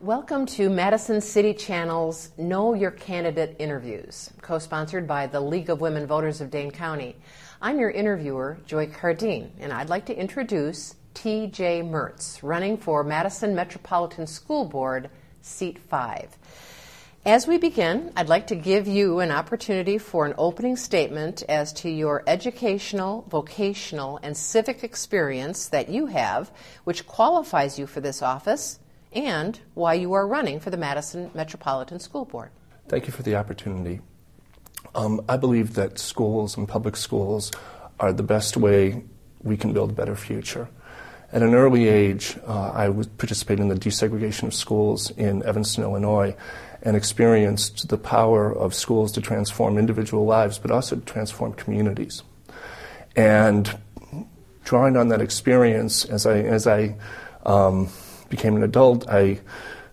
Welcome to Madison City Channel's Know Your Candidate interviews, co sponsored by the League of Women Voters of Dane County. I'm your interviewer, Joy Cardin, and I'd like to introduce T.J. Mertz, running for Madison Metropolitan School Board, Seat 5. As we begin, I'd like to give you an opportunity for an opening statement as to your educational, vocational, and civic experience that you have, which qualifies you for this office, and why you are running for the Madison Metropolitan School Board. Thank you for the opportunity. Um, I believe that schools and public schools are the best way we can build a better future. At an early age, uh, I was participating in the desegregation of schools in Evanston, Illinois, and experienced the power of schools to transform individual lives, but also to transform communities. And drawing on that experience, as I, as I um, became an adult, I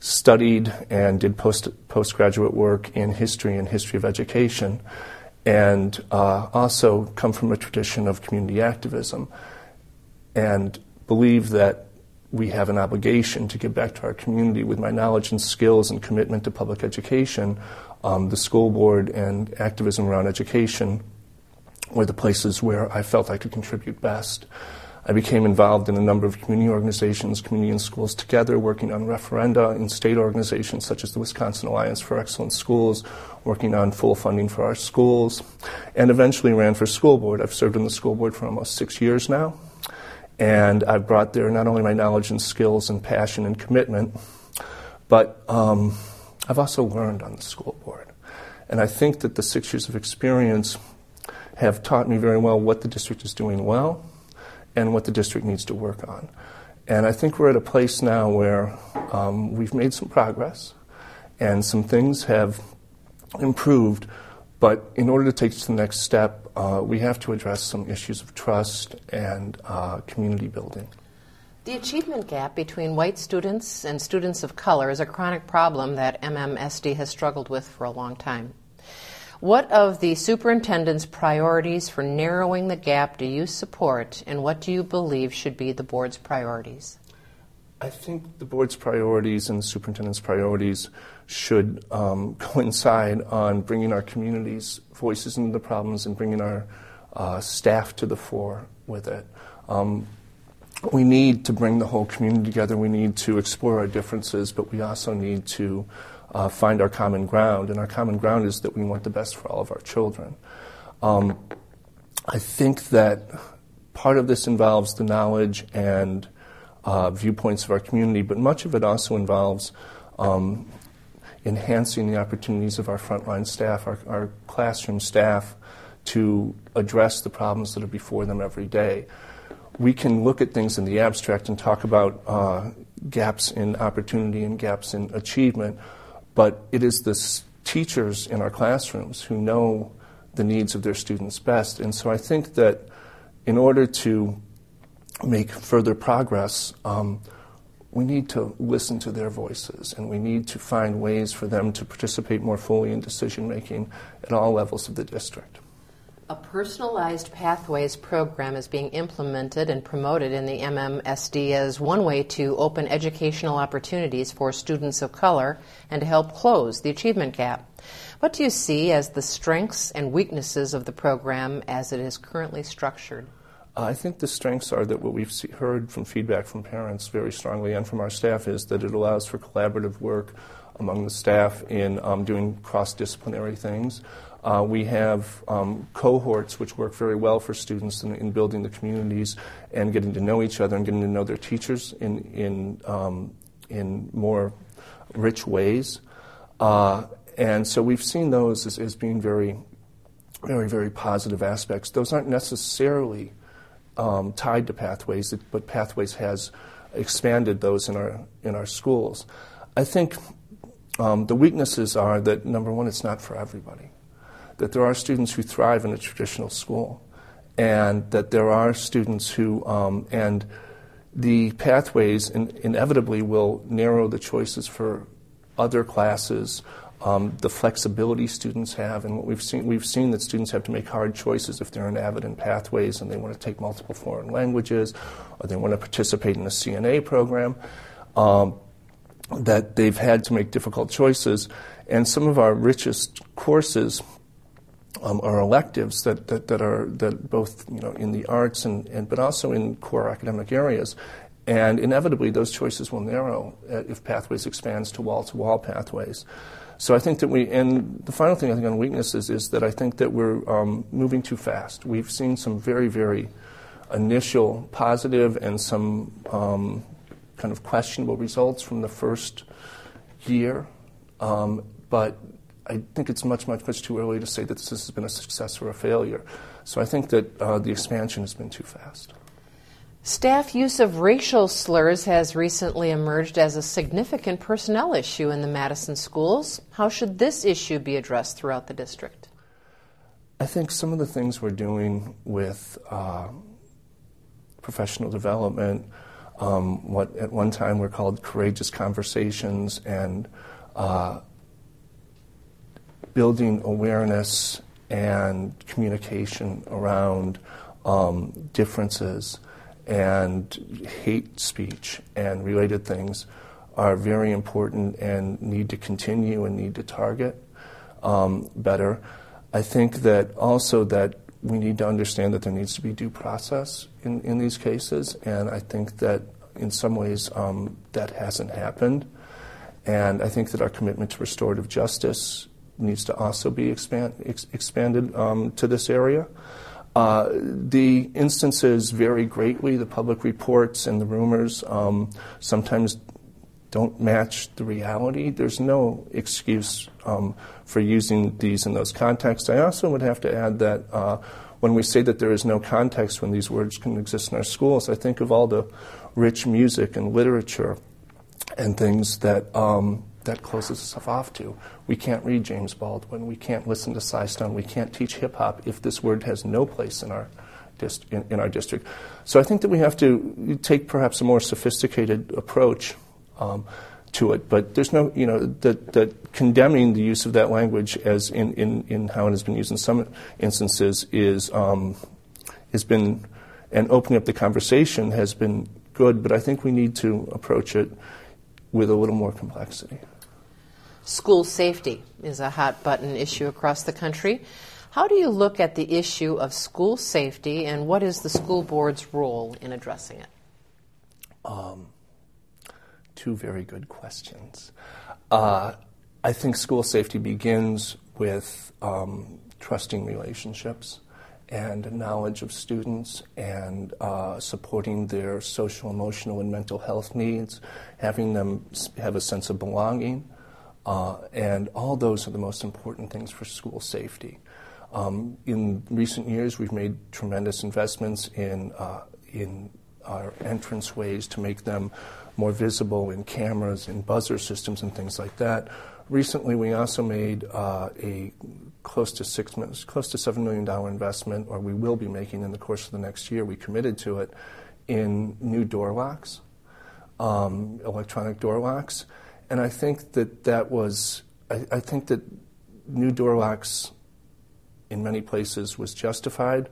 studied and did post, postgraduate work in history and history of education, and uh, also come from a tradition of community activism, and believe that we have an obligation to give back to our community with my knowledge and skills and commitment to public education. Um, the school board and activism around education were the places where I felt I could contribute best. I became involved in a number of community organizations, community and schools together, working on referenda in state organizations such as the Wisconsin Alliance for Excellent Schools, working on full funding for our schools, and eventually ran for school board. I've served on the school board for almost six years now. And I've brought there not only my knowledge and skills and passion and commitment, but um, I've also learned on the school board. And I think that the six years of experience have taught me very well what the district is doing well and what the district needs to work on. And I think we're at a place now where um, we've made some progress and some things have improved, but in order to take to the next step, uh, we have to address some issues of trust and uh, community building. The achievement gap between white students and students of color is a chronic problem that MMSD has struggled with for a long time. What of the superintendent's priorities for narrowing the gap do you support, and what do you believe should be the board's priorities? I think the board's priorities and the superintendent's priorities should um, coincide on bringing our community's voices into the problems and bringing our uh, staff to the fore with it. Um, we need to bring the whole community together. We need to explore our differences, but we also need to uh, find our common ground. And our common ground is that we want the best for all of our children. Um, I think that part of this involves the knowledge and uh, viewpoints of our community, but much of it also involves um, enhancing the opportunities of our frontline staff, our, our, classroom staff, to address the problems that are before them every day. We can look at things in the abstract and talk about uh, gaps in opportunity and gaps in achievement, but it is the teachers in our classrooms who know the needs of their students best. And so I think that in order to make further progress, um, we need to listen to their voices and we need to find ways for them to participate more fully in decision making at all levels of the district. A personalized pathways program is being implemented and promoted in the MMSD as one way to open educational opportunities for students of color and to help close the achievement gap. What do you see as the strengths and weaknesses of the program as it is currently structured? I think the strengths are that what we've see, heard from feedback from parents very strongly and from our staff is that it allows for collaborative work among the staff in um, doing cross disciplinary things. Uh, we have um, cohorts which work very well for students in, in, building the communities and getting to know each other and getting to know their teachers in, in, um, in more rich ways. Uh, and so we've seen those as, as being very, very, very positive aspects. Those aren't necessarily um, tied to Pathways, but Pathways has expanded those in our in our schools. I think um, the weaknesses are that number one, it's not for everybody. That there are students who thrive in a traditional school, and that there are students who um, and the pathways in, inevitably will narrow the choices for other classes um, the flexibility students have, and what we've seen, we've seen that students have to make hard choices if they're in AVID in pathways and they want to take multiple foreign languages, or they want to participate in a CNA program. Um, that they've had to make difficult choices. And some of our richest courses um, are electives that, that, that are that both you know in the arts and, and but also in core academic areas. And inevitably, those choices will narrow uh, if Pathways expands to wall to wall pathways. So I think that we, and the final thing I think on weaknesses is that I think that we're um, moving too fast. We've seen some very, very initial positive and some um, kind of questionable results from the first year. Um, but I think it's much, much, much too early to say that this has been a success or a failure. So I think that uh, the expansion has been too fast. Staff use of racial slurs has recently emerged as a significant personnel issue in the Madison schools. How should this issue be addressed throughout the district? I think some of the things we're doing with uh, professional development, um, what at one time were called courageous conversations, and uh, building awareness and communication around um, differences and hate speech and related things are very important and need to continue and need to target um, better. I think that also that we need to understand that there needs to be due process in, in these cases, and I think that in some ways um, that hasn't happened. And I think that our commitment to restorative justice needs to also be expand, ex- expanded um, to this area. Uh, the instances vary greatly. The public reports and the rumors um, sometimes don't match the reality. There's no excuse um, for using these in those contexts. I also would have to add that uh, when we say that there is no context when these words can exist in our schools, I think of all the rich music and literature and things that um, that closes us off to. We can't read James Baldwin. We can't listen to Sly Stone. We can't teach hip hop if this word has no place in our, dist- in, in, our district. So I think that we have to take perhaps a more sophisticated approach um, to it. But there's no, you know, that, that condemning the use of that language as in, in, in how it has been used in some instances is um, has been, and opening up the conversation has been good. But I think we need to approach it with a little more complexity. School safety is a hot button issue across the country. How do you look at the issue of school safety and what is the school board's role in addressing it? Um, two very good questions. Uh, I think school safety begins with um, trusting relationships and knowledge of students and uh, supporting their social, emotional, and mental health needs, having them have a sense of belonging. Uh, and all those are the most important things for school safety. Um, in recent years, we've made tremendous investments in, uh, in our entrance ways to make them more visible in cameras and buzzer systems and things like that. Recently, we also made uh, a close to six, close to seven million dollar investment, or we will be making in the course of the next year. We committed to it in new door locks, um, electronic door locks, and I think that that was, I, I think that new door locks in many places was justified,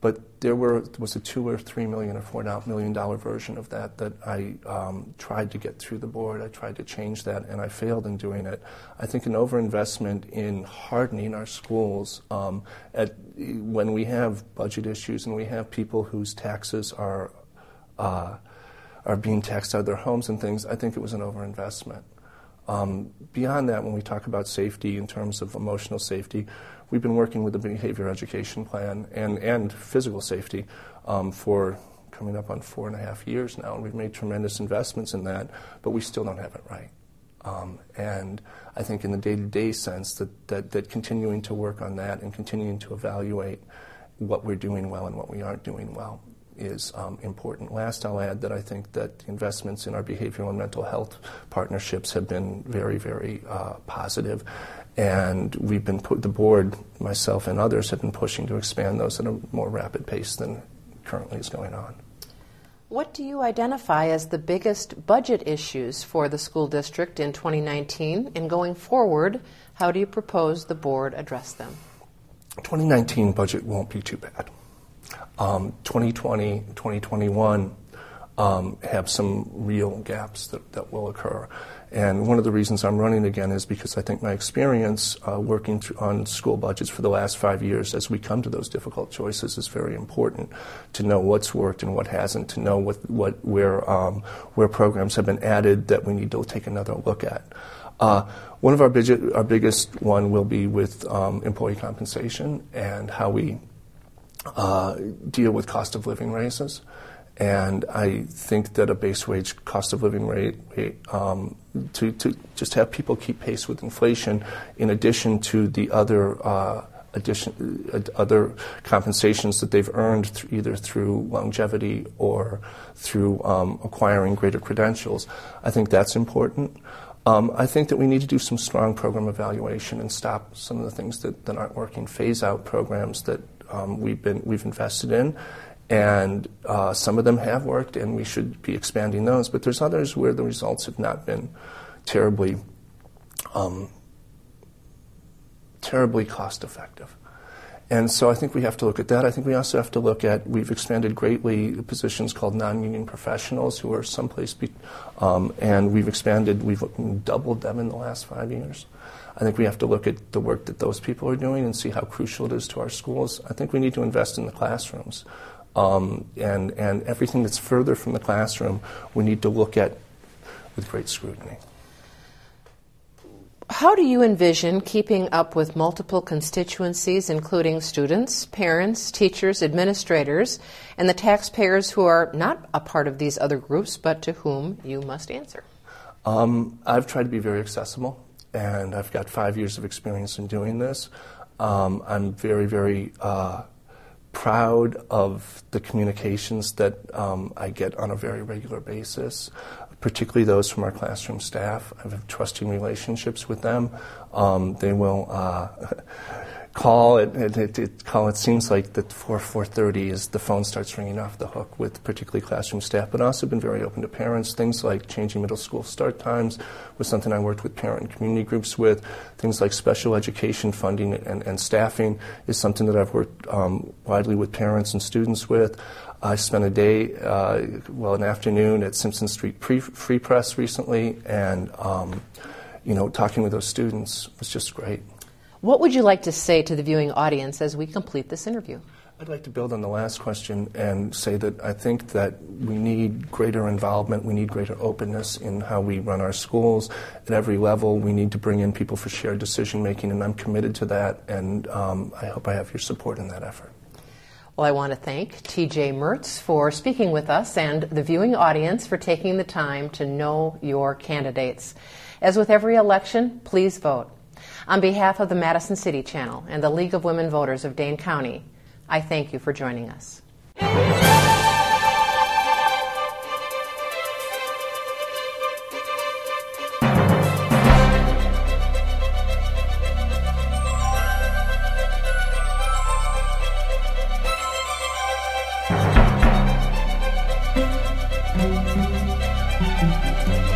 but there were was a two or three million or four million dollar version of that that I um, tried to get through the board. I tried to change that, and I failed in doing it. I think an overinvestment in hardening our schools um, at when we have budget issues and we have people whose taxes are uh, are being taxed out of their homes and things, I think it was an overinvestment. Um, beyond that, when we talk about safety in terms of emotional safety, we've been working with the behavior education plan and, and physical safety um, for coming up on four and a half years now, and we've made tremendous investments in that, but we still don't have it right. Um, and I think in the day-to-day sense that, that, that continuing to work on that and continuing to evaluate what we're doing well and what we aren't doing well is um, important. Last, I'll add that I think that investments in our behavioral and mental health partnerships have been very, very uh, positive. And we've been put, the board, myself and others, have been pushing to expand those at a more rapid pace than currently is going on. What do you identify as the biggest budget issues for the school district in 2019? And going forward, how do you propose the board address them? 2019 budget won't be too bad um, 2020, 2021, um, have some real gaps that, that will occur. And one of the reasons I'm running again is because I think my experience uh, working on school budgets for the last five years as we come to those difficult choices is very important to know what's worked and what hasn't, to know what, what, where, um, where programs have been added that we need to take another look at. Uh, one of our, big, our biggest one will be with um, employee compensation and how we uh, deal with cost of living raises. And I think that a base wage cost of living rate, um, to, to just have people keep pace with inflation, in addition to the other uh, addition, uh, other compensations that they've earned th- either through longevity or through um, acquiring greater credentials. I think that's important. Um, I think that we need to do some strong program evaluation and stop some of the things that, that aren't working, phase out programs that um, we've been we've invested in and uh, some of them have worked, and we should be expanding those. But there's others where the results have not been terribly, um, terribly cost effective. And so I think we have to look at that. I think we also have to look at we've expanded greatly positions called non-union professionals who are someplace, be, um, and we've expanded, we've doubled them in the last five years. I think we have to look at the work that those people are doing and see how crucial it is to our schools. I think we need to invest in the classrooms. Um, and, and everything that's further from the classroom, we need to look at with great scrutiny. How do you envision keeping up with multiple constituencies, including students, parents, teachers, administrators, and the taxpayers who are not a part of these other groups, but to whom you must answer? Um, I've tried to be very accessible, and I've got five years of experience in doing this. Um, I'm very, very uh, proud of the communications that um, I get on a very regular basis, particularly those from our classroom staff. I have trusting relationships with them. Um, they will uh, call it, it, it, call it seems like that 4 4.30 is the phone starts ringing off the hook with particularly classroom staff but also been very open to parents. Things like changing middle school start times was something i worked with parent and community groups with. Things like special education funding and, and staffing is something that i've worked um, widely with parents and students with. I spent a day, uh, well, an afternoon at Simpson Street Pre- Free Press recently, and um, you know, talking with those students was just great. What would you like to say to the viewing audience as we complete this interview? I'd like to build on the last question and say that I think that we need greater involvement, we need greater openness in how we run our schools at every level. We need to bring in people for shared decision making, and I'm committed to that, and um, I hope I have your support in that effort. Well, I want to thank TJ Mertz for speaking with us and the viewing audience for taking the time to know your candidates. As with every election, please vote. On behalf of the Madison City Channel and the League of Women Voters of Dane County, I thank you for joining us.